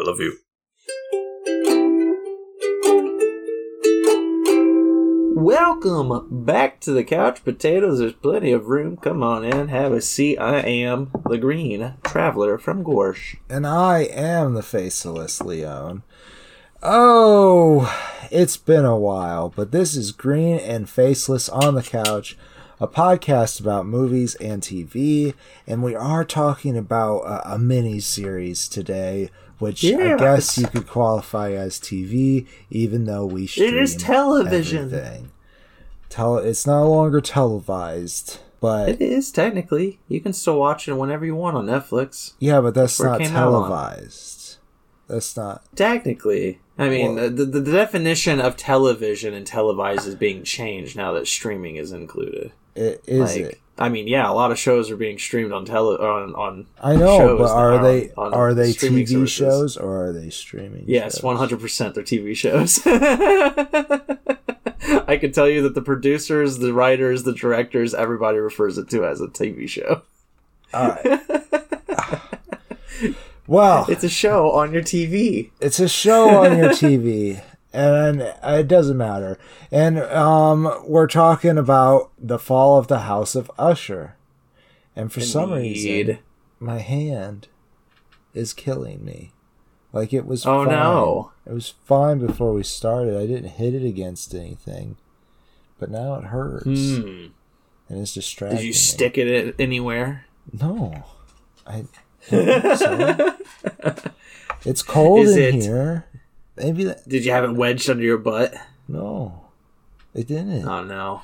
I love you. Welcome back to the couch potatoes. There's plenty of room. Come on in, have a seat. I am the green traveler from Gorsh. And I am the faceless Leon. Oh, it's been a while, but this is Green and Faceless on the Couch, a podcast about movies and TV, and we are talking about a, a mini series today, which I guess you could qualify as TV, even though we stream It is television. Everything. Tele- it's no longer televised, but It is technically. You can still watch it whenever you want on Netflix. yeah, but that's not came out on. televised. That's not. Technically, I mean, Well- the, the the definition of television and televised is being changed now that streaming is included. It is like, it. I mean, yeah, a lot of shows are being streamed on tele on on. I know, shows but are they on- on are they TV services. shows or are they streaming? Yes, one hundred percent. They're TV shows. I can tell you that the producers, the writers, the directors, everybody refers it to as a TV show. All right. well, It's a show on your TV. it's a show on your TV, and it doesn't matter. And um, we're talking about the fall of the House of Usher, and for some reason, my hand is killing me. Like it was. Oh, fine. no. It was fine before we started. I didn't hit it against anything, but now it hurts, Hmm. and it's distracting. Did you me. stick it anywhere? No, I. so. it's cold Is in it- here. Maybe that. Did you have it wedged under your butt? No, it didn't. Oh no.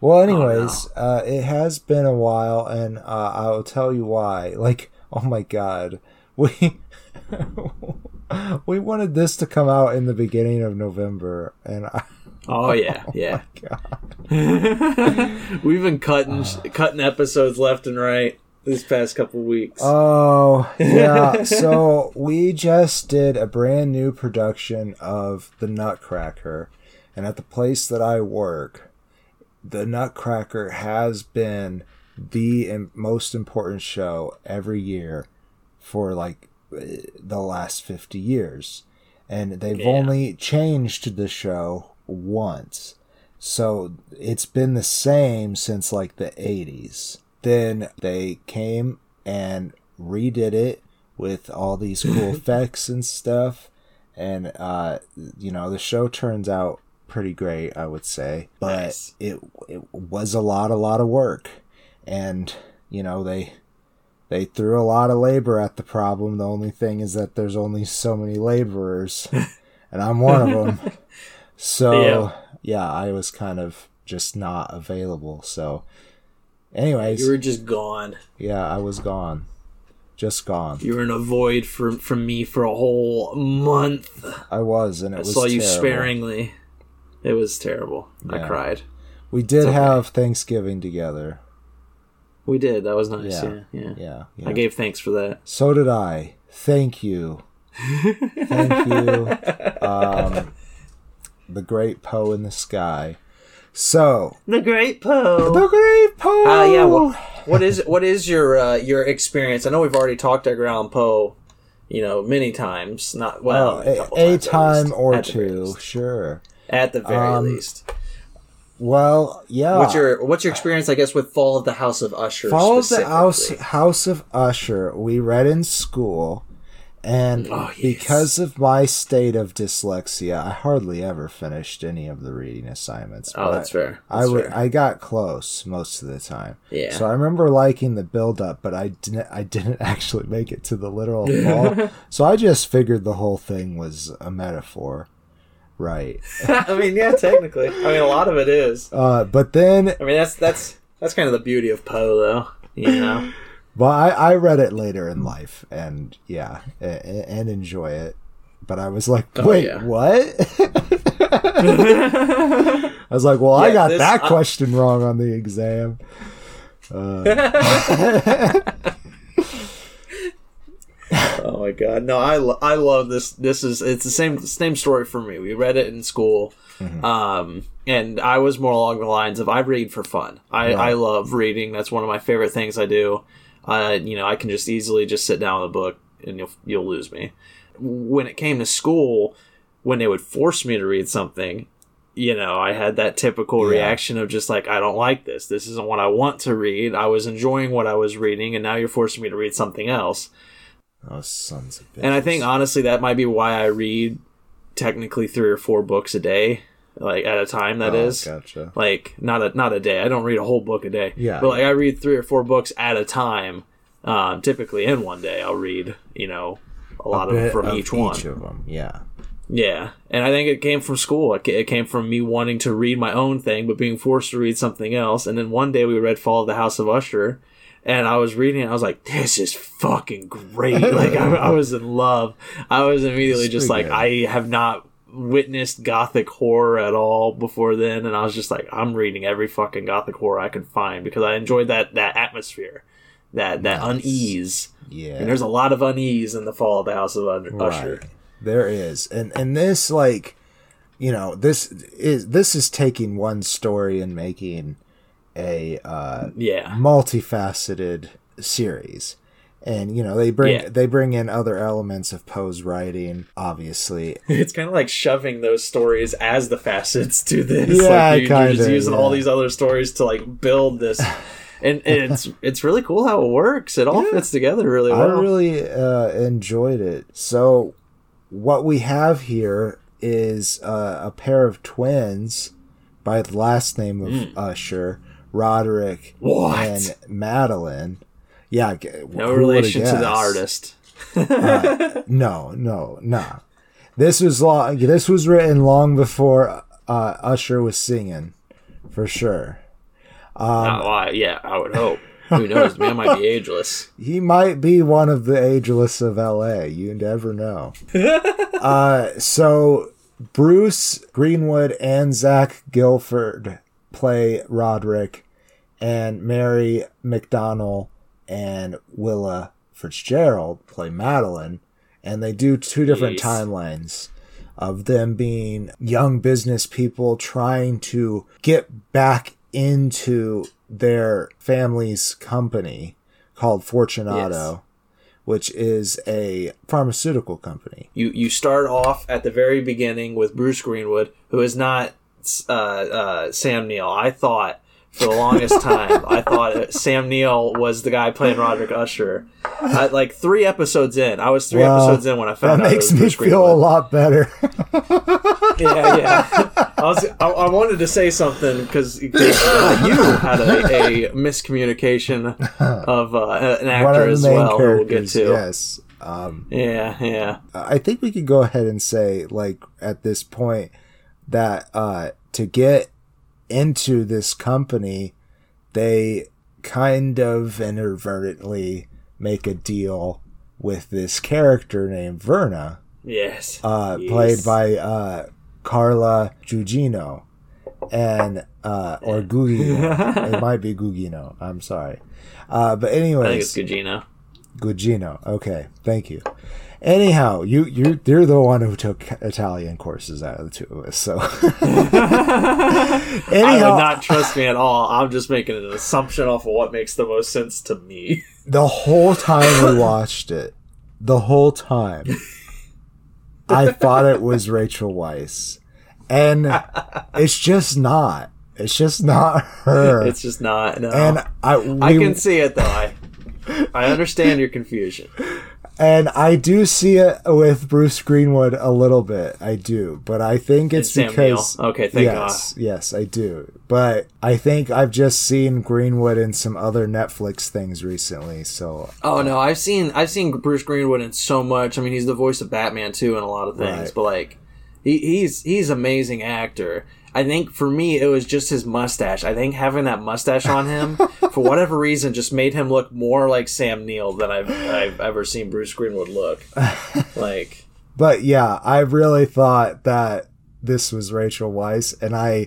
well, anyways, uh, it has been a while, and uh, I'll tell you why. Like, oh my god, we we wanted this to come out in the beginning of November, and I, Oh yeah, yeah. God. We've been cutting cutting episodes left and right these past couple weeks. Oh, yeah. so we just did a brand new production of The Nutcracker. And at the place that I work, The Nutcracker has been the im- most important show every year for like the last 50 years. And they've Yeah. only changed the show once. So it's been the same since like the 80s. Then they came and redid it with all these cool effects and stuff. And, uh, you know, the show turns out pretty great, I would say. But Nice. it, it was a lot, a lot of work. And, you know, they. They threw a lot of labor at the problem. The only thing is that there's only so many laborers, and I'm one of them. So Yeah. yeah, I was kind of just not available. So, anyways, you were just gone. yeah, I was gone, just gone. You were in a void from from me for a whole month. I was, and it I was saw you sparingly. It was terrible. I cried. We did okay. have Thanksgiving together. We did. That was nice. Yeah. Yeah, yeah. Yeah, yeah. I gave thanks for that. so did I. Thank you, thank you. Um, the great Poe in the sky. So The Great Poe. the great Poe. Uh, yeah. Well, what is what is your uh, your experience? I know we've already talked Edgar Allan Poe, you know, many times. Not well, Well, a, a, times time least. or At the very two, sure. At the very Um, least. Well, yeah. What's your what's your experience? I guess with Fall of the House of Usher. Fall of the House. House of Usher, we read in school, and Oh, yes. because of my state of dyslexia, I hardly ever finished any of the reading assignments. Oh, that's fair. I That's would, fair. I got close most of the time. Yeah. So I remember liking the build up, but I didn't. I didn't actually make it to the literal fall. so I just figured the whole thing was a metaphor, right? I mean, yeah, technically. I mean, a lot of it is. Uh, but then I mean, that's that's that's kind of the beauty of Poe, though. You know. Well, I, I read it later in life, and yeah, and, and enjoy it. But I was like, Oh, wait, yeah. what? I was like, well, I got this- that I- question wrong on the exam. Uh, Oh my god, no! I, lo- I love this. This is it's the same same story for me. We read it in school, Mm-hmm. um, and I was more along the lines of I read for fun. I, I love reading. That's one of my favorite things I do. Uh, you know, I can just easily just sit down with a book and you'll you'll lose me. when it came to school, when they would force me to read something, you know, I had that typical Yeah. reaction of just like, I don't like this. This isn't what I want to read. I was enjoying what I was reading, and now you're forcing me to read something else. Oh, sons of bitches. And I think honestly, that might be why I read technically three or four books a day, like at a time. That Oh, is gotcha. like not a not a day. I don't read a whole book a day. Yeah. but like I read three or four books at a time. Um, typically, in one day, I'll read you know a lot of Bit from of each one. Each of them, yeah. Yeah, and I think it came from school. It, it came from me wanting to read my own thing, but being forced to read something else. And then one day we read Fall of the House of Usher, and I was reading it. I was like, "This is fucking great!" like I, I was in love. I was immediately It's just like, pretty I have not witnessed gothic horror at all before then, and I was just like, I'm reading every fucking gothic horror I can find because I enjoyed that that atmosphere, that that Nice. unease. Yeah. And there's a lot of unease in the Fall of the House of Usher. Right. There is. And and this like you know, this is this is taking one story and making a uh Yeah. multifaceted series. And you know, they bring Yeah. they bring in other elements of Poe's writing, obviously. It's kind of like shoving those stories as the facets to this. Yeah, like you, are just kinda, using all these other stories to like build this, and, and it's it's really cool how it works. It all Yeah. fits together really well. I really uh, enjoyed it. So, what we have here is uh, a pair of twins by the last name of Usher, Roderick. What? and Madeline. Yeah, no relation to the artist. No, no, no. This was long. This was written long before uh, Usher was singing, for sure. Um, Uh, I- yeah, I would hope. Who knows? Man might be ageless. He might be one of the ageless of LA. You never know. uh, so Bruce Greenwood and Zach Gilford play Roderick, and Mary McDonnell and Willa Fitzgerald play Madeline, and they do two different Jeez. timelines of them being young business people trying to get back into their family's company called Fortunato, which is a pharmaceutical company. You you start off at the very beginning with Bruce Greenwood, who is not uh, uh, Sam Neill. I thought for the longest time, I thought Sam Neill was the guy playing Roderick Usher. I, like three episodes in, I was three Well, episodes in when I That found out. makes me feel a lot better. Yeah, yeah. I was I, I wanted to say something because you had a, a miscommunication of uh, an actor as well. We'll get to. yes. Um, Yeah, yeah. I think we could go ahead and say, like, at this point, that uh, to get into this company, they kind of inadvertently make a deal with this character named Verna, Yes. uh, Yes. played by uh, Carla Gugino, and uh, or Gugino. it might be Gugino. I'm sorry, uh, but I think anyways, it's Gugino. Gugino. Okay, thank you. Anyhow, you you you're the one who took Italian courses out of the two of us. So I would not trust me at all. I'm just making an assumption off of what makes the most sense to me. the whole time we watched it, the whole time, I thought it was Rachel Weisz, and it's just not. It's just not her. It's just not. No. and I we, I can see it though. I I understand your confusion. And I do see it with Bruce Greenwood a little bit. I do, but I think it's Sam because. Okay, thank yes, yes, I do. But I think I've just seen Greenwood in some other Netflix things recently. So Oh no, I've seen I've seen Bruce Greenwood in so much. I mean, he's the voice of Batman too in a lot of things. Right. But like, he, he's he's amazing actor. I think for me it was just his mustache. I think having that mustache on him for whatever reason just made him look more like Sam Neill than I've I've ever seen Bruce Greenwood look. Like. But yeah, I really thought that this was Rachel Weisz, and I,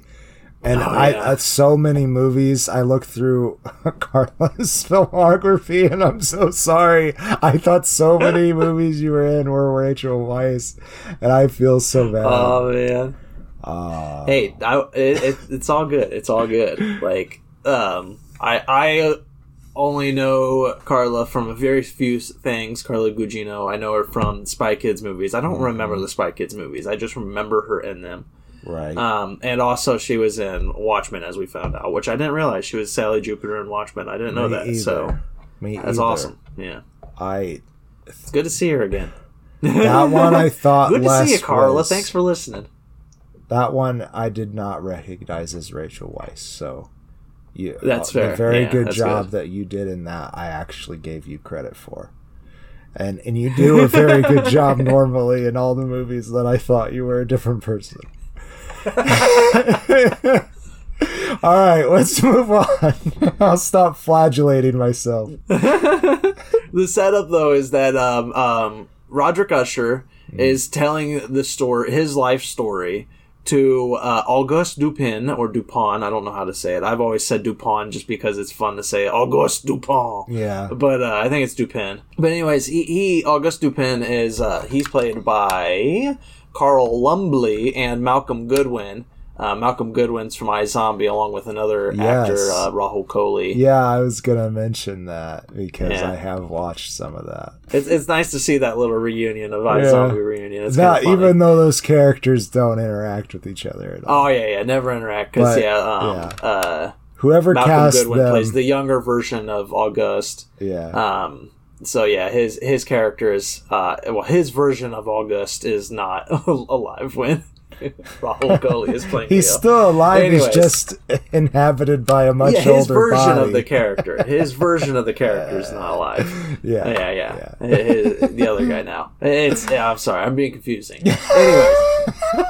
and Oh, I, yeah. uh, so many movies. I looked through Carla's filmography, and I'm so sorry. I thought so many movies you were in were Rachel Weisz, and I feel so bad. Oh man. Uh, Hey, I, it, it, it's all good. It's all good. Like, um, I, I, only know Carla from a very few things. Carla Gugino. I know her from Spy Kids movies. I don't remember the Spy Kids movies. I just remember her in them. Right. Um, and also she was in Watchmen, as we found out, which I didn't realize she was Sally Jupiter in Watchmen. I didn't know Me that. either. So Me that's either. awesome. Yeah, I it's good to see her again. that one I thought Good to see you, Carla. was- Thanks for listening. That one I did not recognize as Rachel Weisz. So you That's the fair. very Yeah, good job good. that you did in that. I actually gave you credit for. And and you do a very good job normally in all the movies that I thought you were a different person. all right, let's move on. I'll stop flagellating myself. The setup, though, is that um, um, Roderick Usher Hmm. is telling the story, his life story, to uh, Auguste Dupin or Dupont. I don't know how to say it. I've always said Dupont just because it's fun to say Auguste Dupont. Yeah. But uh, I think it's Dupin. But anyways, he, he Auguste Dupin is uh, he's played by Carl Lumbly and Malcolm Goodwin. Uh, Malcolm Goodwin's from iZombie, along with another Yes. actor, uh, Rahul Kohli. Yeah, I was gonna mention that because Yeah. I have watched some of that. It's, it's nice to see that little reunion of iZombie reunion. It's Not even though those characters don't interact with each other at all. Oh yeah, yeah, never interact because yeah, um, yeah. Uh, Whoever Malcolm cast Goodwin them, plays the younger version of August. yeah, Um, so yeah, his his character is uh, well, his version of August is not alive when Rahul Kohli is playing. he's Leo. still alive. Anyways. He's just inhabited by a much yeah, his older version body. of the character. His version of the character is not alive. yeah, Yeah, yeah. His- the other guy now. It's. Yeah, I'm sorry. I'm being confusing. Anyways,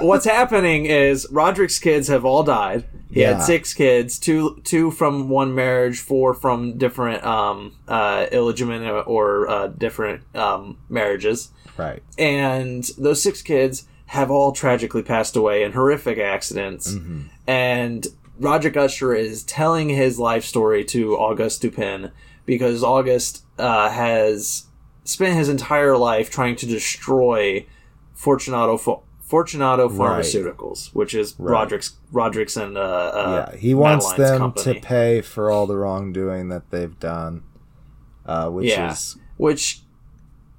what's happening is Roderick's kids have all died. He Yeah. had six kids, two two from one marriage, four from different um, uh, illegitimate or uh, different um, marriages, right. and those six kids have all tragically passed away in horrific accidents. Mm-hmm. And Roderick Usher is telling his life story to Auguste Dupin because August uh, has spent his entire life trying to destroy Fortunato Ph- Fortunato Right. Pharmaceuticals, which is Right. Roderick's Roderick's and uh, uh, yeah, he wants Madeline's them company. to pay for all the wrongdoing that they've done, uh, which Yeah. is which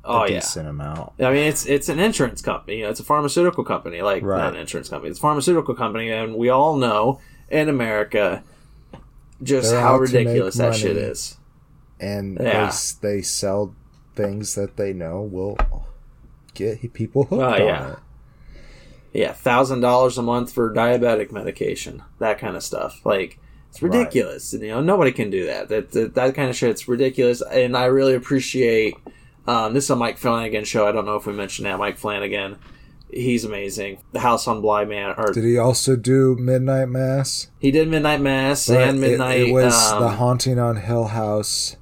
a oh yeah. decent amount. I mean, it's it's an insurance company. You know, it's a pharmaceutical company. Like Right. not an insurance company. It's a pharmaceutical company, and we all know in America just They're how out to make ridiculous that shit is. And Yeah. they they sell things that they know will get people hooked Oh, on yeah. it. Yeah, thousand dollars a month for diabetic medication, that kind of stuff. Like it's Right. ridiculous. You know, nobody can do that. That that, that kind of shit's ridiculous. And I really appreciate. Um, this is a Mike Flanagan show. I don't know if we mentioned that. Mike Flanagan, he's amazing. The House on Bly Man, or Did he also do Midnight Mass? he did Midnight Mass But and Midnight. It, was um, the haunting on Hill House.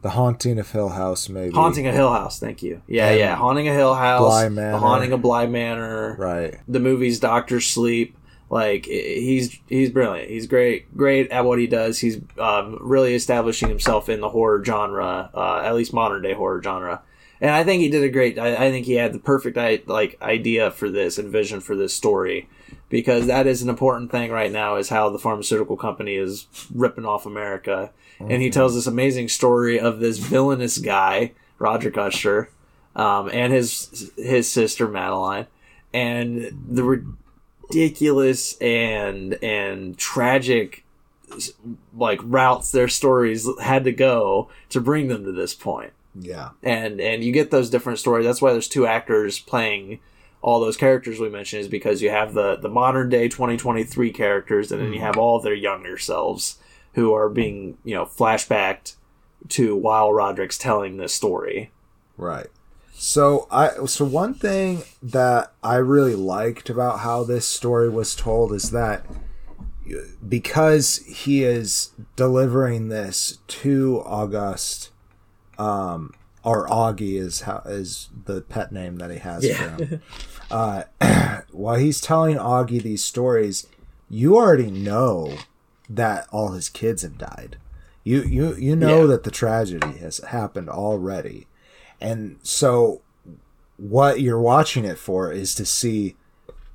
The haunting of Hill House, maybe. Haunting of Hill House. Thank you. Yeah, And yeah. Haunting of Hill House. Bly Manor. The Haunting of Bly Manor. Right. The movies Doctor Sleep. Like he's he's brilliant. He's great, great at what he does. He's um, really establishing himself in the horror genre, uh, at least modern day horror genre. And I think he did a great. I, I think he had the perfect i- like idea for this and vision for this story, because that is an important thing right now. Is how the pharmaceutical company is ripping off America, and he tells this amazing story of this villainous guy, Roger Usher, um, and his his sister Madeline, and the ridiculous and and tragic like routes their stories had to go to bring them to this point Yeah. and and you get those different stories that's why there's two actors playing all those characters we mentioned is because you have the the modern day 2023 characters and then you mm. have all their younger selves who are being you know flashbacked to while roderick's telling this story Right. So I so one thing that I really liked about how this story was told is that because he is delivering this to August, um, or Augie is how is the pet name that he has for him. Uh, while he's telling Augie these stories, you already know that all his kids have died. You you you know Yeah. that the tragedy has happened already. And so what you're watching it for is to see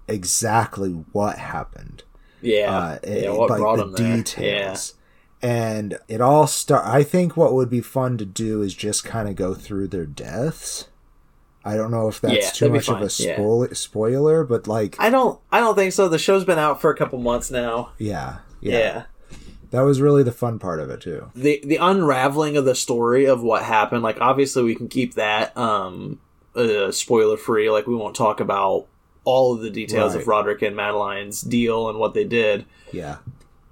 exactly what happened. yeah Uh, yeah what like brought the details. and it all start. I think what would be fun to do is just kind of go through their deaths. I don't know if that's Yeah, too much of a yeah. spoiler, but like, I don't. I don't think so. The show's been out for a couple months now. yeah, yeah, yeah. That was really the fun part of it too. the the unraveling of the story of what happened like obviously we can keep that um uh, spoiler free like we won't talk about all of the details Right. of Roderick and Madeline's deal and what they did Yeah,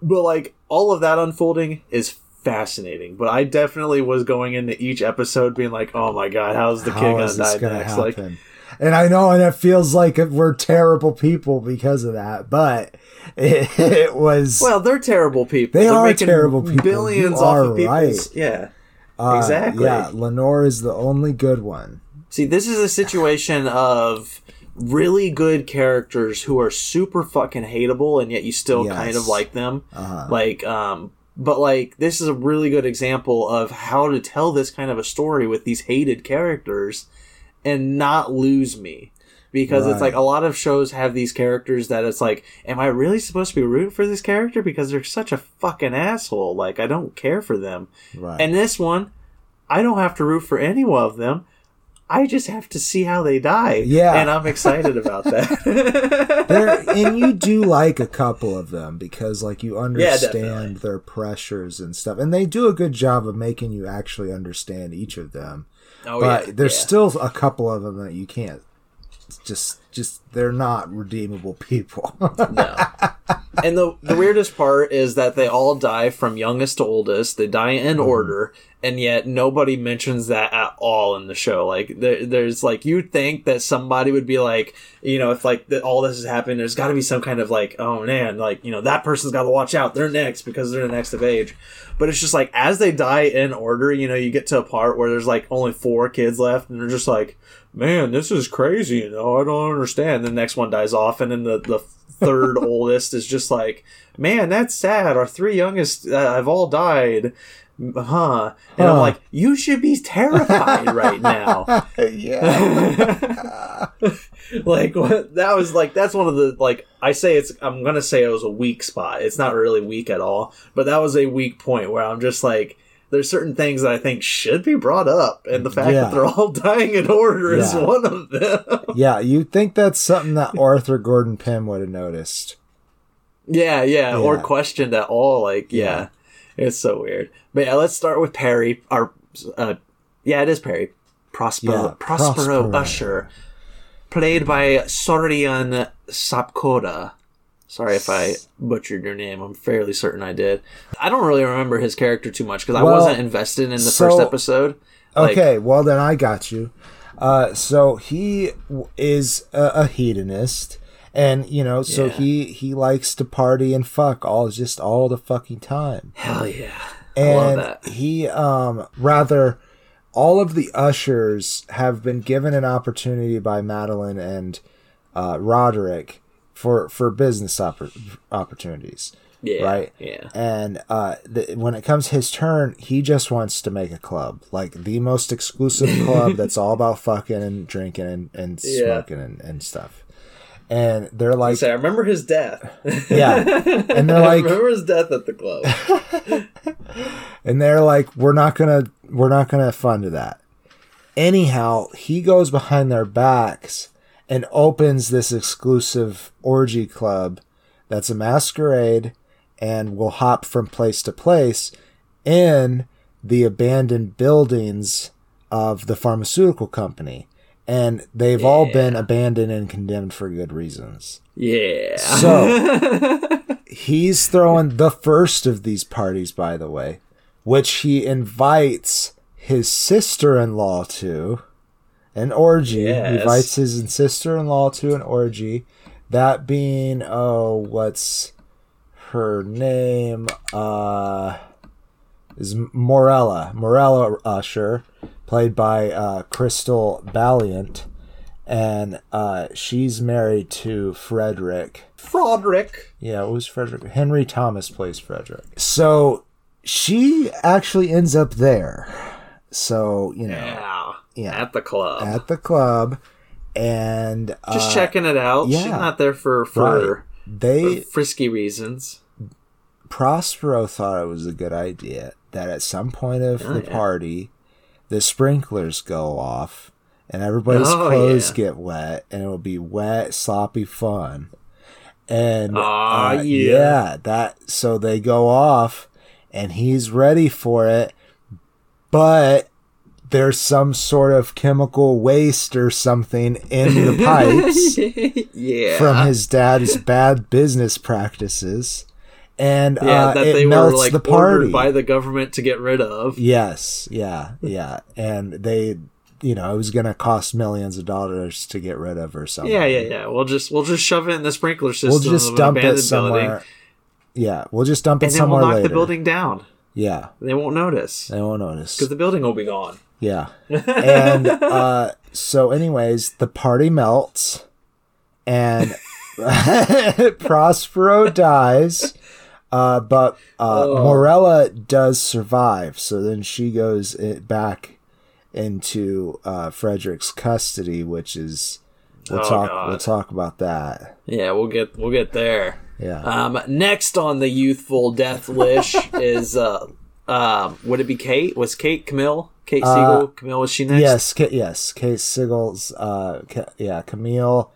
but like all of that unfolding is fascinating but I definitely was going into each episode being like oh my god how's the kid How gonna this die gonna next like happen? And I know, and it feels like we're terrible people because of that, but it, it was. well they're terrible people They They're are terrible people. billions You off of people's right. yeah uh, exactly. Yeah, Lenore is the only good one. See, this is a situation of really good characters who are super fucking hateable and yet you still Yes. kind of like them. Uh-huh. Like, um, but like, this is a really good example of how to tell this kind of a story with these hated characters and not lose me. Because it's like a lot of shows have these characters that it's like, am I really supposed to be rooting for this character because they're such a fucking asshole? Like, I don't care for them. Right. And this one, I don't have to root for any one of them. I just have to see how they die. Yeah. And I'm excited about that. there and you do like a couple of them because like you understand definitely. their pressures and stuff and they do a good job of making you actually understand each of them oh, but there's yeah. still a couple of them that you can't just just they're not redeemable people no. And the the weirdest part is that they all die from youngest to oldest. They die in Mm-hmm. order, and yet nobody mentions that at all in the show. Like there, there's like you'd think that somebody would be like, you know, if like the, all this has happened, there's got to be some kind of like, oh man, like you know that person's got to watch out. They're next because they're the next of age. But it's just like as they die in order, you know, you get to a part where there's like only four kids left, and they're just like, man, this is crazy. You know, I don't understand. The next one dies off, and then the the third oldest is just like, man, that's sad. Our three youngest uh, have all died. Huh. And I'm like, you should be terrified right now. yeah like what, that was like that's one of the like I say it's I'm gonna say it was a weak spot. It's not really weak at all, but that was a weak point where I'm just like there's certain things that I think should be brought up, and the fact Yeah. that they're all dying in order is one of them. yeah you'd think that's something that arthur gordon pym would have noticed yeah, yeah, or Yeah. questioned at all. Like, yeah. it's so weird. But yeah, let's start with Perry. Our, uh, yeah, it is Perry. Prospero, Yeah, Prospero, Prospero. Usher, played by Sorian Sapkoda. Sorry if I butchered your name. I'm fairly certain I did. I don't really remember his character too much because I Well, wasn't invested in the so- first episode. Like, Okay, well then I got you. Uh, so he is a, a hedonist, and you know, so Yeah. he he likes to party and fuck all just all the fucking time. Hell yeah. I And he um rather all of the ushers have been given an opportunity by Madeline and uh, Roderick for for business oppor- opportunities. Yeah. right? Yeah. And uh, th- when it comes his turn, he just wants to make a club, like the most exclusive club that's all about fucking and drinking and, and Yeah. smoking and, and stuff. And they're like, Say, I remember his death. yeah, and they're I like, remember his death at the club. and they're like, we're not gonna, we're not gonna fund that. Anyhow, he goes behind their backs and opens this exclusive orgy club that's a masquerade and will hop from place to place in the abandoned buildings of the pharmaceutical company. And they've all been abandoned and condemned for good reasons. yeah. So he's throwing the first of these parties, by the way, which he invites his sister in law to an orgy. He invites his sister in law to an orgy. That being, oh, what's her name? Uh, is Morella. Morella Usher, played by uh, Crystal Balliant. And uh, she's married to Frederick. Frederick? Yeah, it was Frederick. Henry Thomas plays Frederick. So she actually ends up there. So, you know, Yeah. Yeah. At the club. at the club. And uh, Just checking it out. Yeah, She's not there for, for Right. they frisky reasons. Prospero thought it was a good idea that at some point of Oh, the yeah. party, the sprinklers go off and everybody's Oh, clothes yeah. get wet, and it will be wet, sloppy fun. And Aw, uh, yeah. yeah, that so they go off, and he's ready for it, but there's some sort of chemical waste or something in the pipes yeah. from his dad's bad business practices, and yeah, uh, that it they were like the party. ordered by the government to get rid of. yes, yeah, yeah, and they, you know, it was going to cost millions of dollars to get rid of or something. Yeah, yeah, yeah. We'll just we'll just shove it in the sprinkler system. We'll just dump it somewhere. building, Yeah, we'll just dump it and then somewhere we'll knock later. the building down. Yeah, They won't notice they won't notice. because the building will be gone. Yeah. And uh so anyways, the party melts and Prospero dies. Uh but uh Oh. Morella does survive. So then she goes back into uh Frederick's custody, which is we'll Oh, talk God. we'll talk about that. Yeah, we'll get we'll get there. Yeah. Um, next on the youthful death wish is uh, um, would it be Kate? Was Kate Camille? Kate Uh, Siegel? Camille was she next? yes, Ca- yes, Kate Siegel's uh Ca- yeah, Camille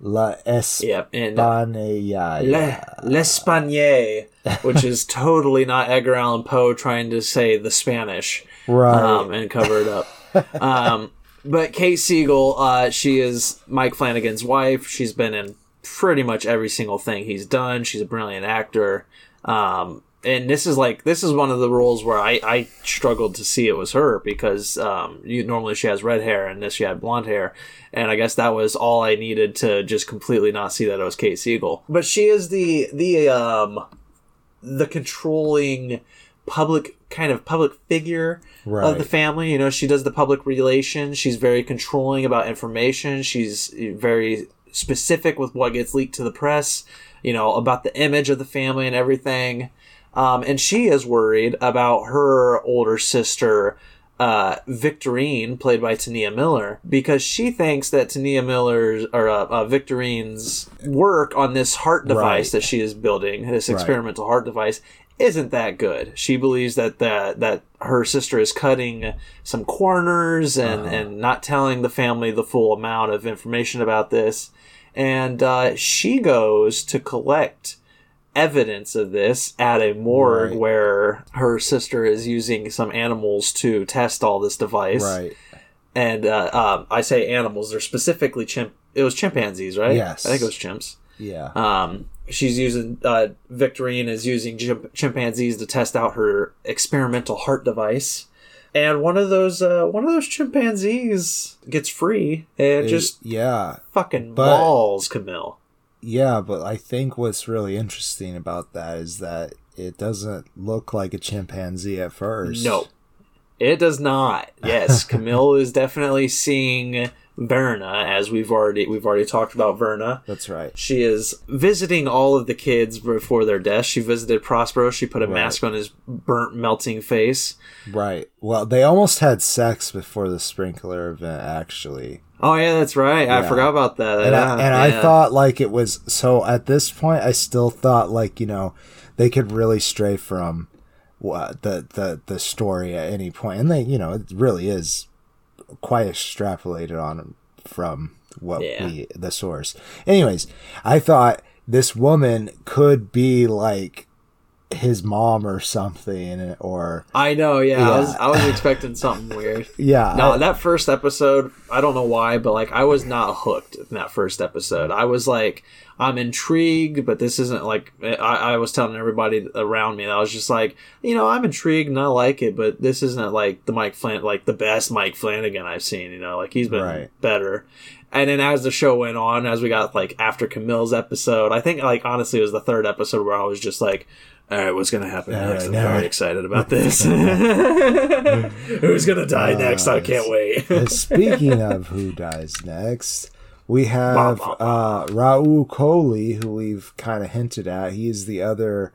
La Yep. And uh, Espana Le, L'Espagne, which is totally not Edgar Allan Poe trying to say the Spanish. Right. um, and cover it up. um, but Kate Siegel, uh, she is Mike Flanagan's wife. She's been in pretty much every single thing he's done. She's a brilliant actor. Um, and this is like this is one of the roles where I, I struggled to see it was her because um, you, normally she has red hair and this she had blonde hair, and I guess that was all I needed to just completely not see that it was Kate Siegel. But she is the the um, the controlling public kind of public figure of the family. You know, she does the public relations. She's very controlling about information. She's very specific with what gets leaked to the press. You know, about the image of the family and everything. Um, and she is worried about her older sister, uh, Victorine, played by T'Nia Miller, because she thinks that T'Nia Miller's or uh, uh, Victorine's work on this heart device Right. that she is building, this experimental heart device, isn't that good. She believes that that that her sister is cutting some corners and and not telling the family the full amount of information about this, and uh, she goes to collect evidence of this at a morgue Right. where her sister is using some animals to test all this device. Right. And uh, um, I say animals; they're specifically chimp. It was chimpanzees, right? Yes. I think it was chimps. Yeah. Um, she's using uh, Victorine is using chimp- chimpanzees to test out her experimental heart device, and one of those uh, one of those chimpanzees gets free and It- just yeah. fucking mauls Camille. Yeah, but I think what's really interesting about that is that it doesn't look like a chimpanzee at first. No, it does not. Yes, Camille is definitely seeing Verna as we've already we've already talked about Verna. That's right. She is visiting all of the kids before their death. She visited Prospero. She put a Right. mask on his burnt, melting face. Right. Well, they almost had sex before the sprinkler event, actually. Oh yeah, that's right. I forgot about that. And, Yeah, I, ah, and I thought like it was so at this point I still thought like you know they could really stray from what the the the story at any point and they you know it really is quite extrapolated on from what Yeah. we the source anyways I thought this woman could be like his mom or something or I know. Yeah, I was I was expecting something weird. yeah No, I- that first episode, I don't know why, but like I was not hooked in that first episode. I was like, I'm intrigued, but this isn't like I, I was telling everybody around me. that I was just like, you know, I'm intrigued and I like it, but this isn't like the Mike Flan, like the best Mike Flanagan I've seen. You know, like he's been Right. better. And then as the show went on, as we got like after Camille's episode, I think like honestly it was the third episode where I was just like, all right, what's gonna happen All next? right, I'm very right. excited about this. Who's gonna die next? I can't wait. Speaking of who dies next, we have uh, Rahul Kohli, who we've kind of hinted at. He is the other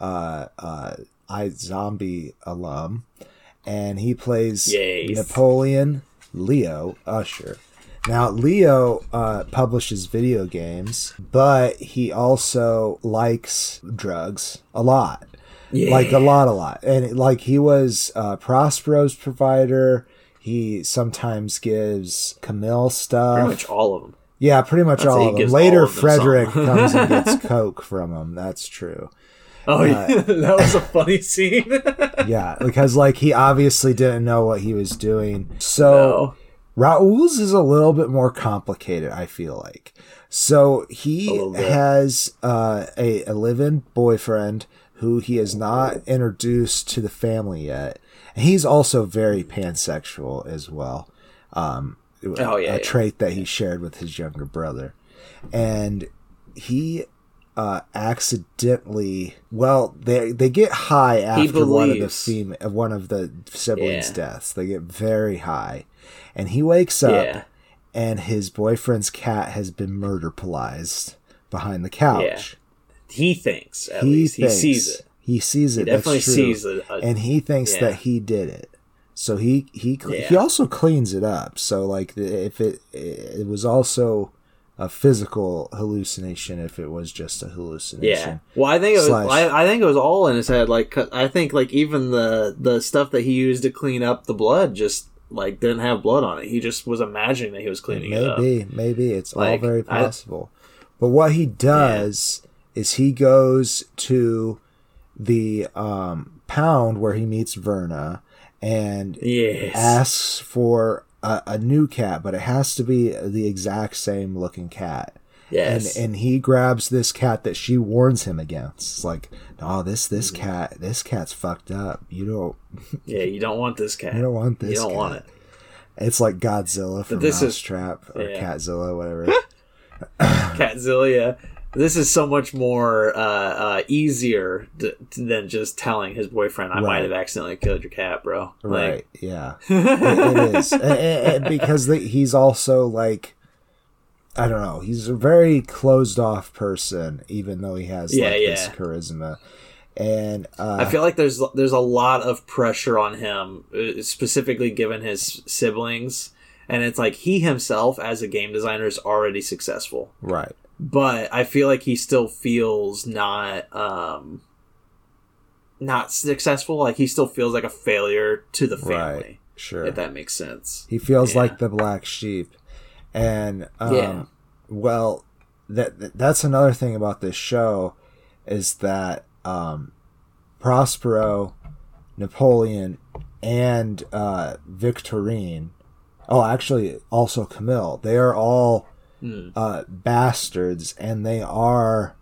uh, uh, iZombie alum, and he plays Yes. Napoleon Leo Usher. Now, Leo uh, publishes video games, but he also likes drugs a lot. Yeah. like a lot, a lot, and like he was uh, Prospero's provider. He sometimes gives Camille stuff. Pretty much all of them. Yeah, pretty much all of them. Later, all of them Frederick comes and gets coke from him. That's true. Oh, yeah. that was a funny scene. Yeah, because like he obviously didn't know what he was doing. So no. Rahul's is a little bit more complicated, I feel like. So he has uh, a, a live-in boyfriend who he has not introduced to the family yet. And he's also very pansexual as well. Um, Oh, yeah, a yeah. trait that he shared with his younger brother, and he uh, accidentally well they they get high after one of the one of the siblings' Yeah. deaths. They get very high, and he wakes up Yeah. and his boyfriend's cat has been murderpolized behind the couch. He thinks, at He least. thinks, he sees it. He sees it. He definitely sees it. uh, and he thinks yeah. that he did it. So he he he Yeah. also cleans it up. So like if it it was also a physical hallucination, if it was just a hallucination. Yeah. Well, I think it was. Slash- I, I think it was all in his head. Like, I think like even the the stuff that he used to clean up the blood just like didn't have blood on it. He just was imagining that he was cleaning it up. Maybe, maybe it's all Like, very I- possible. but what he does is he goes to the um, pound where he meets Verna and Yes. asks for a, a new cat, but it has to be the exact same looking cat. Yes. And and he grabs this cat that she warns him against. It's like, oh, this this Mm-hmm. cat, this cat's fucked up. You don't yeah. You don't want this cat. you don't want this. You don't cat. want it. It's like Godzilla from this is- Mousetrap or yeah. Catzilla, whatever. Catzilla. This is so much more uh, uh, easier d- than just telling his boyfriend, "I might have accidentally killed your cat, bro." right? Yeah, it, it is And- and- and because the, he's also like. I don't know. He's a very closed off person, even though he has Yeah, like this charisma. And uh, I feel like there's there's a lot of pressure on him, uh, specifically given his siblings, and it's like he himself as a game designer is already successful, right, but I feel like he still feels not um not successful. Like he still feels like a failure to the family. right, sure. If that makes sense. He feels Yeah. like the black sheep, and um, Yeah. well, that that- that's another thing about this show is that um, Prospero, Napoleon, and uh, Victorine. Oh, actually, also Camille. They are all Hmm. uh, bastards, and they are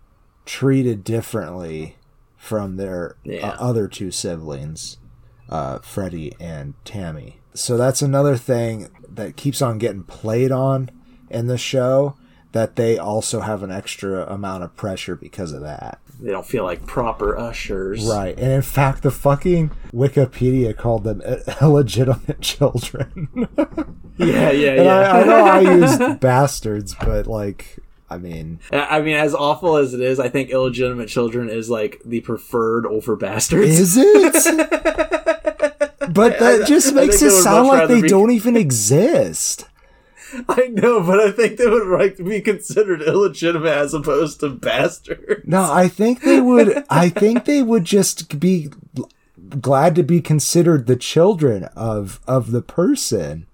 treated differently from their Yeah. uh, other two siblings, uh, Freddie and Tammy. So that's another thing that keeps on getting played on in the show. That they also have an extra amount of pressure because of that. They don't feel like proper ushers. Right. And in fact, the fucking Wikipedia called them illegitimate children. Yeah, yeah, yeah. I, I know I used bastards, but like, I mean, I mean, as awful as it is, I think illegitimate children is like the preferred over bastards. is it? But that just makes it sound like they be- don't even exist. I know, but I think they would like to be considered illegitimate as opposed to bastard. No, I think they would. I think they would just be glad to be considered the children of of the person.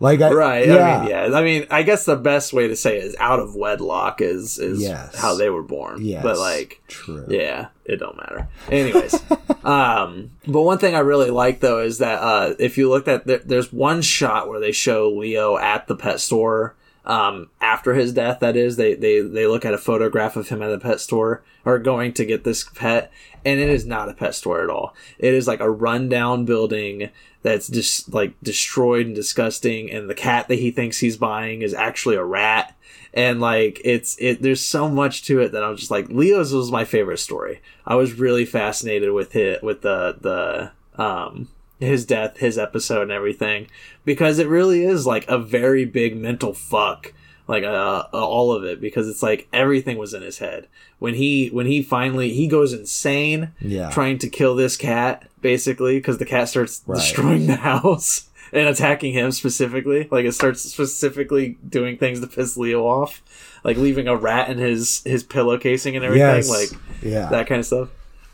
Like, I, Right. Yeah, I mean, yeah. I mean, I guess the best way to say it is out of wedlock is is Yes. how they were born. Yes, But like, true. yeah, it don't matter. Anyways, um, but one thing I really like though is that uh, if you looked at there, there's one shot where they show Leo at the pet store. Um, after his death, that is, they, they, they look at a photograph of him at the pet store or going to get this pet, and it is not a pet store at all. It is like a rundown building that's just like destroyed and disgusting, and the cat that he thinks he's buying is actually a rat. And like it's it, there's so much to it that I'm just like Leo's was my favorite story. I was really fascinated with it with the the um his death, his episode, and everything because it really is like a very big mental fuck like uh, uh, all of it because it's like everything was in his head when he when he finally he goes insane Yeah. trying to kill this cat basically because the cat starts Right. destroying the house and attacking him specifically like it starts specifically doing things to piss leo off like leaving a rat in his his pillow casing and everything Yes. like yeah. that kind of stuff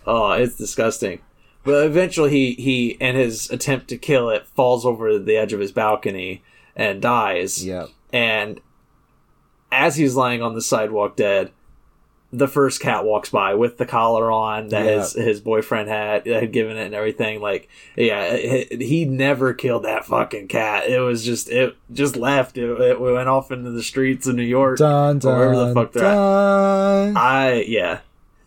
Oh, it's disgusting. But eventually, he he and his attempt to kill it falls over the edge of his balcony and dies. Yep. And as he's lying on the sidewalk dead, the first cat walks by with the collar on that Yeah. his his boyfriend had had given it and everything. Like, yeah, he, he never killed that fucking cat. It was just it just left. It, it went off into the streets of New York. Dun dun wherever the fuck they're dun. I yeah.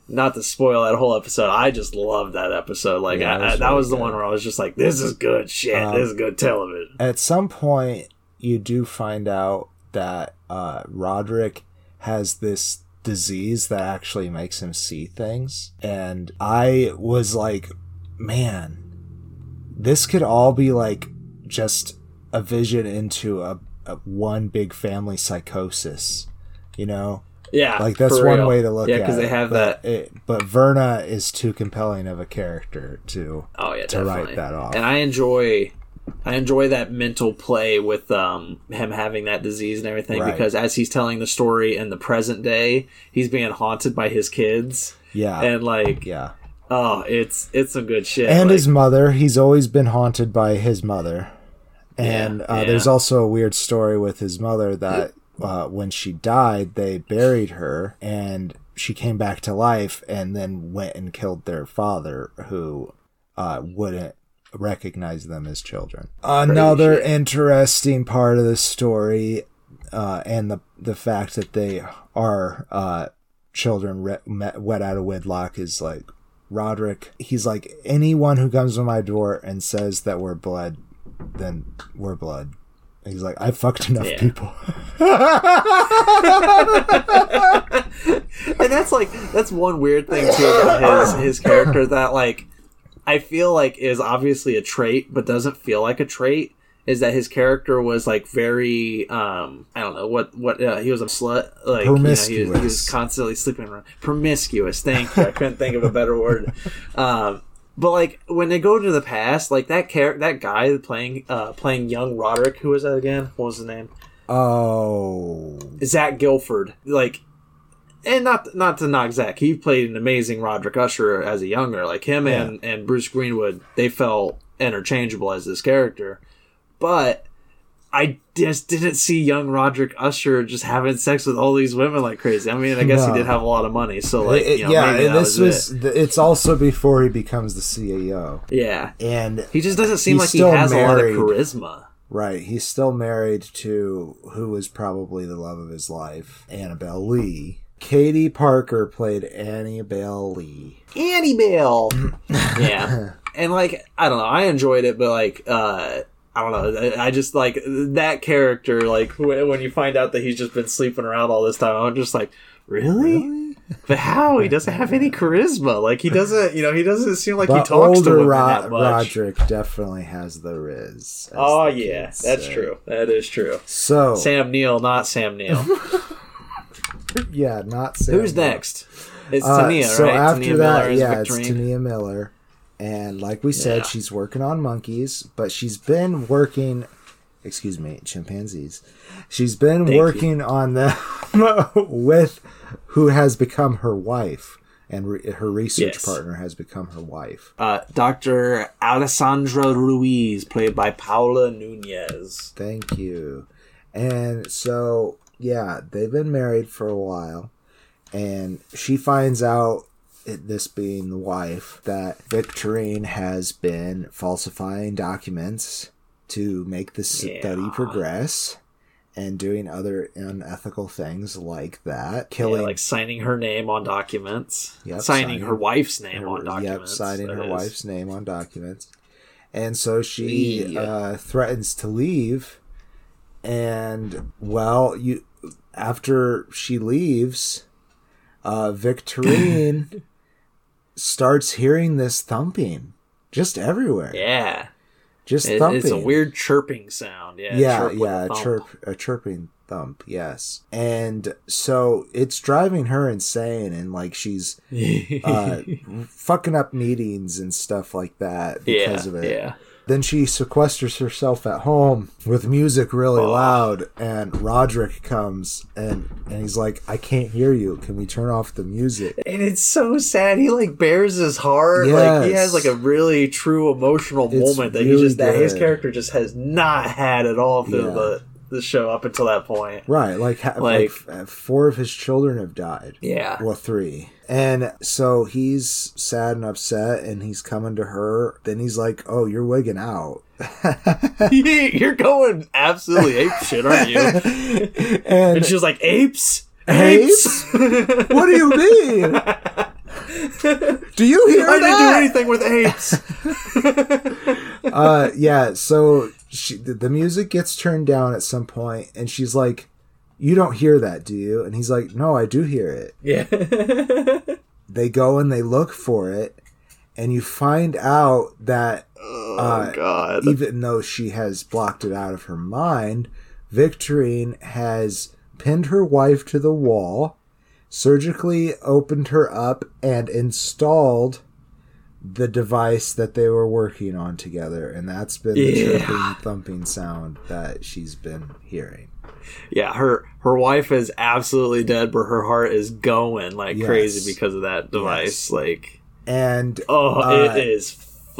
Not to spoil that whole episode, I just loved that episode. Like Yeah, I, it was that really was the one where I was just like, "This is good shit. Um, this is good television." At some point, you do find out that uh, Roderick has this disease that actually makes him see things, and I was like, man, this could all be like just a vision into a, a one big family psychosis, you know? Yeah, Like that's one real. way to look Yeah, at it. because they have but that. It, but Verna is too compelling of a character to. Oh yeah, to definitely. write that off. And I enjoy, I enjoy that mental play with um him having that disease and everything Right. because as he's telling the story in the present day, he's being haunted by his kids Yeah. and like, yeah. oh, it's it's some good shit. and like, his mother. He's always been haunted by his mother. And Yeah, uh, yeah. there's also a weird story with his mother that uh, when she died, they buried her and she came back to life and then went and killed their father, who uh, wouldn't recognize them as children. Another interesting part of the story, uh, and the the fact that they are uh, children re- met, wet out of wedlock is like Roderick. He's like anyone who comes to my door and says that we're blood, then we're blood. He's like, I fucked enough Yeah. people. and that's like that's one weird thing too about his his character that like I feel like is obviously a trait but doesn't feel like a trait is that his character was like very um I don't know what what uh, he was a slut like you know, he, was, he was Promiscuous. constantly sleeping around promiscuous thank you I couldn't think of a better word um but like when they go to the past like that character that guy playing uh playing young Roderick who was that again? What was his name? Oh, Zach Gilford, like, and not not to knock Zach, he played an amazing Roderick Usher as a younger. Like him and and Bruce Greenwood, they felt interchangeable as this character, but I just didn't see young Roderick Usher just having sex with all these women like crazy. I mean, I guess No. he did have a lot of money, so like, It- you know, yeah. And this was, was. it. It's also before he becomes the CEO, yeah. and He just doesn't seem like he has a lot of charisma. Right. He's still married to who was probably the love of his life, Annabel Lee. Katie Parker played Annabel Lee. Annie Bale. yeah. And like I don't know, I enjoyed it, but like uh I don't know. I- just like that character. Like when you find out that he's just been sleeping around all this time, I'm just like, really? But how? He doesn't have any charisma. Like he doesn't. You know, he doesn't seem like he talks to older women Ro- that much. Roderick definitely has the riz. Oh the yeah, that's say. true. That is true. So Sam Neill, not Sam Neill. yeah, not Sam Who's next? It's Uh, T'Nia, so right? after T'Nia that, Miller yeah, it's Victorine. T'Nia Miller, and like we said, Yeah. she's working on monkeys, but she's been working. Excuse me, chimpanzees. She's been Thank working on them with who has become her wife, and re- her research Yes. partner has become her wife. Uh, Dr. Alessandra Ruiz, played by Paola Núñez. Thank you. And so, yeah, they've been married for a while, and she finds out, it, this being the wife, that Victorine has been falsifying documents to make the study Yeah. progress and doing other unethical things like that. Yeah, Killing, like signing her name on documents. Yep, signing signing- her wife's name her- on yep, documents. signing her is. wife's name on documents. And so she Yeah. uh, threatens to leave. And well, you after she leaves, uh, Victorine starts hearing this thumping just everywhere. Yeah. just It- thumping. it's a weird chirping sound. Yeah. yeah, chirp yeah, a chirp, a chirping thump. Yes, and so it's driving her insane, and like she's uh, fucking up meetings and stuff like that yeah. because of it. Yeah. Then she sequesters herself at home with music really Oh. loud, and Roderick comes and and he's like, "I can't hear you. Can we turn off the music?" And it's so sad. He like bears his heart. Like he has like a really true emotional It's moment that he really just that his character just has not had at all through Yeah. the the show up until that point. Right, like ha- like, Like- uh, four of his children have died. Yeah. Well, three. And so he's sad and upset, and he's coming to her. Then he's like, "Oh, you're wigging out." You're going absolutely ape shit, aren't you? and And she's like, apes? Apes? what do you mean? do you hear I didn't do anything with apes. uh, yeah. So she, the, the music gets turned down at some point, and she's like, "You don't hear that, do you?" And he's like, "No, I do hear it." yeah. They go and they look for it, and you find out that oh Uh, god. even though she has blocked it out of her mind, Victorine has pinned her wife to the wall, surgically opened her up, and installed the device that they were working on together. And that's been the Yeah. tripping, thumping sound that she's been hearing. Yeah, her her wife is absolutely dead, but her heart is going like Yes. crazy because of that device. Yes. Like, And oh, Uh, it is fuck.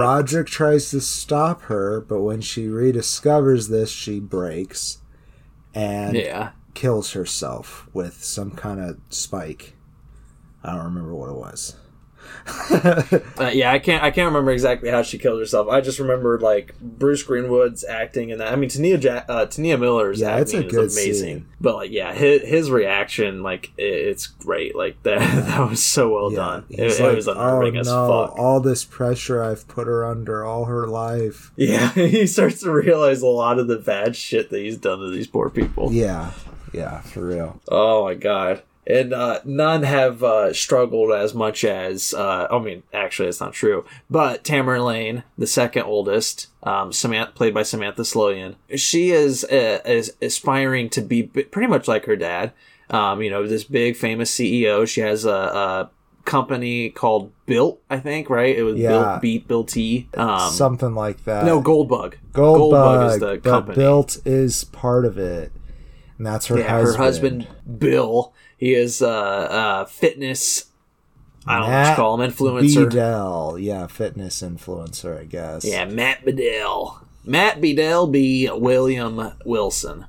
Roderick tries to stop her, but when she rediscovers this, she breaks and yeah, kills herself with some kind of spike. I don't remember what it was. uh, yeah. I can't I can't remember exactly how she killed herself. I just remember like Bruce Greenwood's acting and that. I mean, T'Nia ja- uh, T'Nia Miller's Yeah, it's acting is amazing. scene. But like, yeah, his, his reaction, like, it, it's great. Like that that was so well done. It, He's it like, was oh unnerving as no, fuck. all this pressure I've put her under all her life. Yeah, he starts to realize a lot of the bad shit that he's done to these poor people. Yeah, yeah, for real. Oh my god. And uh, none have uh, struggled as much as, uh, I mean, actually, it's not true. But Tamerlane, the second oldest, um, Samantha, played by Samantha Sloyan, she is, uh, is aspiring to be b- pretty much like her dad. Um, you know, this big famous CEO. She has a, a company called Built, I think, right? It was Yeah. Built Beat Built T. Um, Something like that. no, Goldbug. Goldbug, is the company. Built is part of it, and that's her yeah, husband. her husband Bill. He is uh, uh fitness. I don't know what you call him, influencer. Biedel, yeah, fitness influencer, I guess. Yeah, Matt Biedel. Matt Biedel be William Wilson,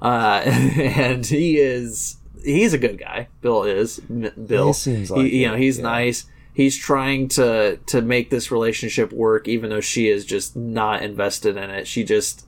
uh, and he is he's a good guy. Bill is Bill. He seems like you know he's yeah. nice. He's trying to to make this relationship work, even though she is just not invested in it. She just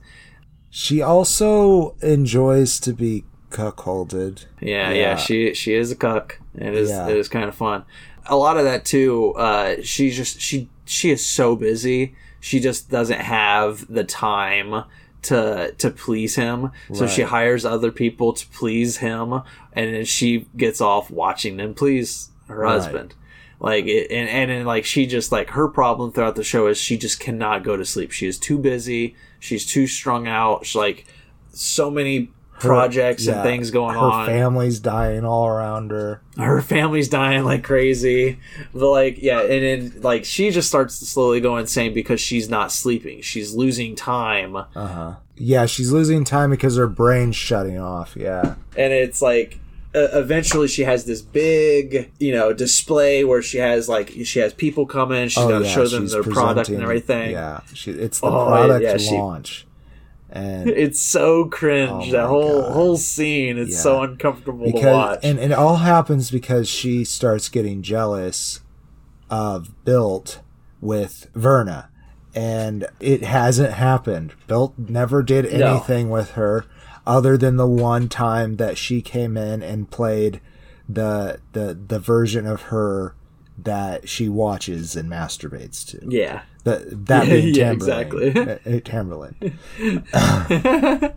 She also enjoys to be cuckolded. Yeah, yeah, Yeah. she she is a cuck. It is Yeah. it is kind of fun. A lot of that too. Uh, she just she she is so busy. She just doesn't have the time to to please him. So she hires other people to please him, and then she gets off watching them please her Right. husband. Like it, and and then like she just like her problem throughout the show is she just cannot go to sleep. She is too busy. She's too strung out. She's like so many projects and Yeah, things going her on Her family's dying all around her. her family's dying like crazy but like yeah and then like she just starts to slowly go insane because she's not sleeping she's losing time Uh huh. Yeah, she's losing time because her brain's shutting off. Yeah. and it's like uh, eventually she has this big you know display where she has like she has people come in she's got to show them Oh, their product and everything Yeah, she, it's the Oh, product yeah, launch, and it's so cringe Oh that whole God. whole scene it's so Yeah. uncomfortable to because watch and, and it all happens because she starts getting jealous of Built with Verna, and it hasn't happened. Built never did No. anything with her other than the one time that she came in and played the the the version of her that she watches and masturbates to. yeah The, that being Yeah, exactly. Uh, uh, Tamerlane.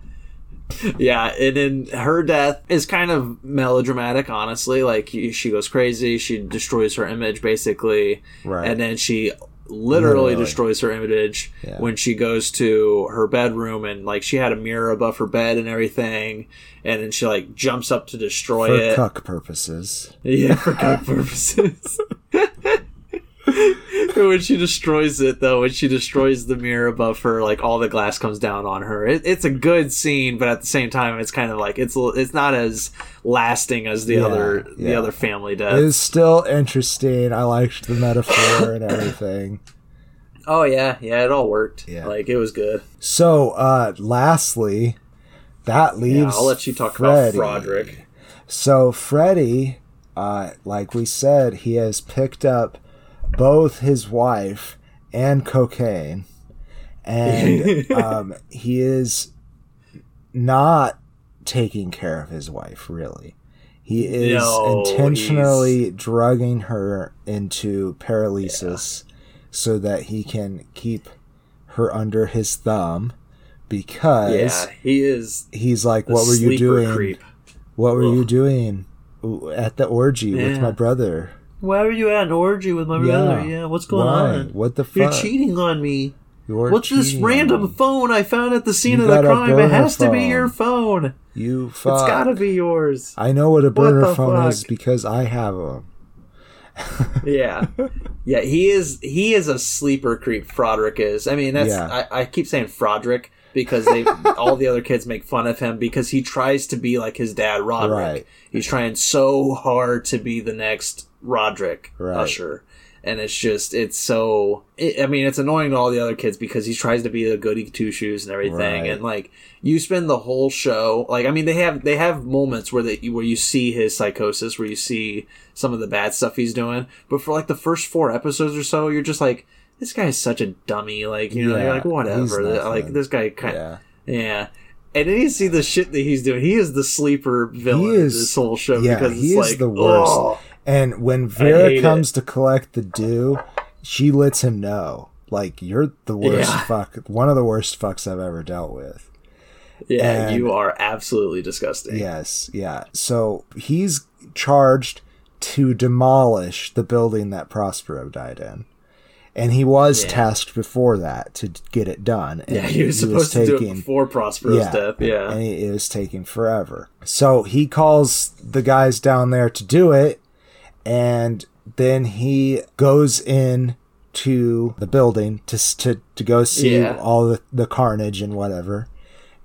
yeah, and then her death is kind of melodramatic, honestly. Like she goes crazy, she destroys her image basically, Right. and then she literally, Literally. destroys her image Yeah. when she goes to her bedroom and like she had a mirror above her bed and everything, and then she like jumps up to destroy For it. For cuck purposes. Yeah, for good purposes. when she destroys it though when she destroys the mirror above her like all the glass comes down on her it, it's a good scene but at the same time it's kind of like it's it's not as lasting as the Yeah, other the other family It it's still interesting. I liked the metaphor and everything. oh yeah yeah it all worked Yeah. like it was good So, uh, lastly, that leaves. yeah i'll let you talk Freddy. about Froderick. So Freddy, uh, like we said, he has picked up both his wife and cocaine, and um, he is not taking care of his wife. Really, he is No, intentionally drugging her into paralysis so that he can keep her under his thumb. Because yeah he is he's like, "What were you doing? creep What were you doing at the orgy with my brother? Why were you at an orgy with my brother yeah what's going Why? on What the fuck? you're cheating on me You're What's this random phone I found at the scene You of the crime? It has to be your phone. You fuck. It's gotta be yours. I know what a burner the phone is because I have them. Yeah, yeah. He is. He is a sleeper creep. Froderick is. I mean, that's. Yeah. I, I keep saying Froderick because they all the other kids make fun of him because he tries to be like his dad, Roderick. Right. He's trying so hard to be the next Roderick Right. Usher. And it's just, it's so. It, I mean, it's annoying to all the other kids because he tries to be a goody two shoes and everything. Right. And like, you spend the whole show, like, I mean, they have they have moments where they where you see his psychosis, where you see some of the bad stuff he's doing. But for like the first four episodes or so, you're just like, this guy is such a dummy. Like, you know, Yeah, you're like, whatever. Like, this guy kind Yeah. yeah. And then you see the shit that he's doing. He is the sleeper villain He of is- this whole show yeah, because he is like the worst. oh. And when Vera it. comes to collect the due, she lets him know. Like, you're the worst Yeah. fuck. One of the worst fucks I've ever dealt with. Yeah, And- you are absolutely disgusting. Yes, yeah. So he's charged to demolish the building that Prospero died in. And he was Yeah. tasked before that to get it done. And Yeah, he was supposed to do it before Prospero's yeah, death. Yeah. And it, it was taking forever. So he calls the guys down there to do it, and then he goes in to the building to to, to go see Yeah. all the, the carnage and whatever.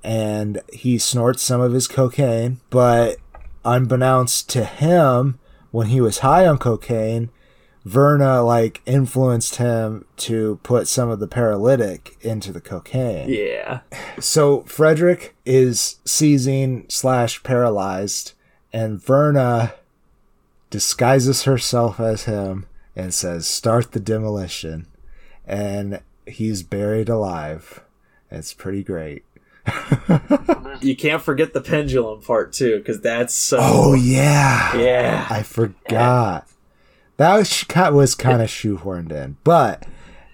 And he snorts some of his cocaine, but unbeknownst to him, when he was high on cocaine, Verna like influenced him to put some of the paralytic into the cocaine. yeah. So Frederick is seizing slash paralyzed, and Verna disguises herself as him and says, "Start the demolition," and he's buried alive. It's pretty great. You can't forget the pendulum part too, because that's so. Oh yeah, yeah. I forgot. That was, was kind of shoehorned in, but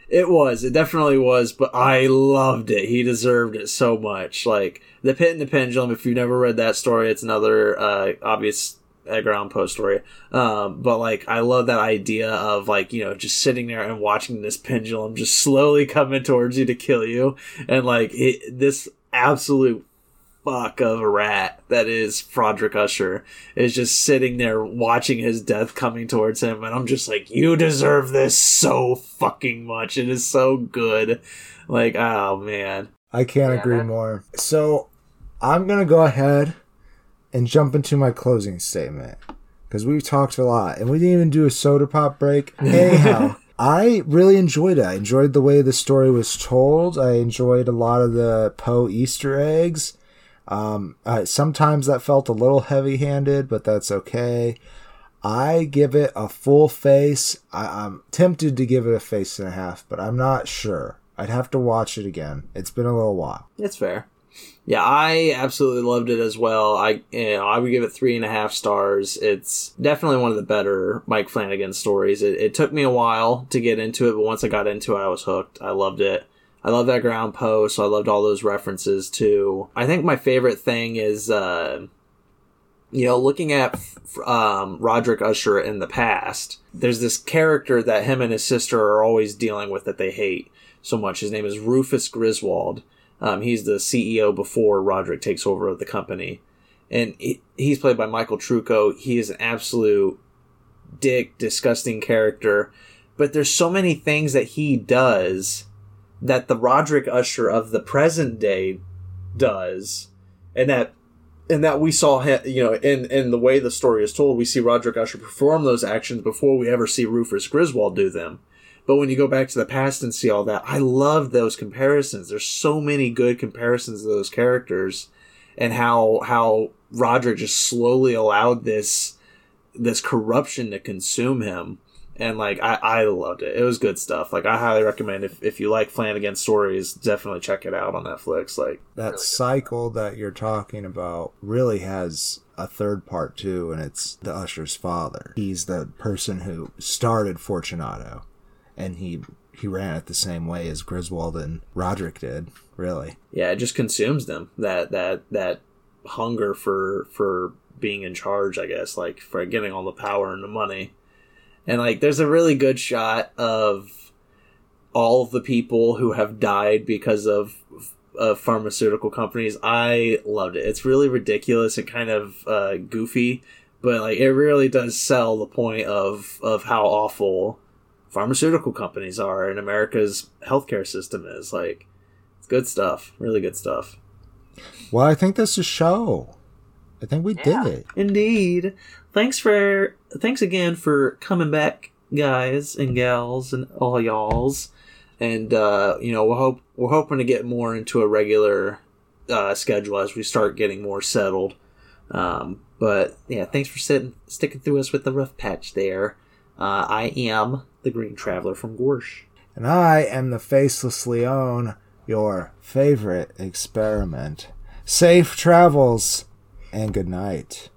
It was. It definitely was. But I loved it. He deserved it so much. Like the pit and the pendulum. If you've never read that story, it's another uh, obvious Edgar Allan Poe story. Um, but like, I love that idea of like you know just sitting there and watching this pendulum just slowly coming towards you to kill you, and like it, this absolute fuck of a rat that is Frederick Usher is just sitting there watching his death coming towards him, and I'm just like, you deserve this so fucking much. It is so good. Like, oh man. I can't Yeah. agree more. So I'm gonna go ahead and jump into my closing statement because we've talked a lot and we didn't even do a soda pop break. Anyhow, I really enjoyed it. I enjoyed the way the story was told. I enjoyed a lot of the Poe Easter eggs. Um, uh, sometimes that felt a little heavy-handed, but that's okay. I give it a full face. I, I'm tempted to give it a face and a half, but I'm not sure. I'd have to watch it again. It's been a little while. It's fair. Yeah, I absolutely loved it as well. I you know I would give it three and a half stars. It's definitely one of the better Mike Flanagan stories. It, it took me a while to get into it, but once I got into it, I was hooked. I loved it. I love that ground post. I loved all those references too. I think my favorite thing is, uh, you know, looking at um, Roderick Usher in the past. There's this character that him and his sister are always dealing with that they hate so much. His name is Rufus Griswold. Um, he's the CEO before Roderick takes over the company, and he, he's played by Michael Trucco. He is an absolute dick, disgusting character. but there's so many things that he does that the Roderick Usher of the present day does, and that and that we saw him, you know, in in the way the story is told, we see Roderick Usher perform those actions before we ever see Rufus Griswold do them. But when you go back to the past and see all that, I love those comparisons. There's so many good comparisons of those characters, and how how Roderick just slowly allowed this this corruption to consume him and like I, I loved it. It was good stuff. Like I highly recommend if, if you like Flanagan stories, definitely check it out on Netflix. Like that really cycle that you're talking about really has a third part too, and it's the Usher's father. He's the person who started Fortunato, and he he ran it the same way as Griswold and Roderick did. Really, yeah, it just consumes them. That that that hunger for for being in charge, I guess, like for getting all the power and the money and like there's a really good shot of all of the people who have died because of of pharmaceutical companies. I loved it. It's really ridiculous and kind of uh, goofy, but like it really does sell the point of of how awful pharmaceutical companies are and America's healthcare system is. Like it's good stuff. Really good stuff. Well, I think this is a show. I think we yeah, did it. Indeed. Thanks for thanks again for coming back, guys and gals and all y'alls. And uh, you know, we'll hope we're hoping to get more into a regular uh, schedule as we start getting more settled. Um, but yeah, thanks for sitting sticking through us with the rough patch there. Uh, I am the Green Traveler from Gorsh. And I am the Faceless Leon, your favorite experiment. Safe travels and good night.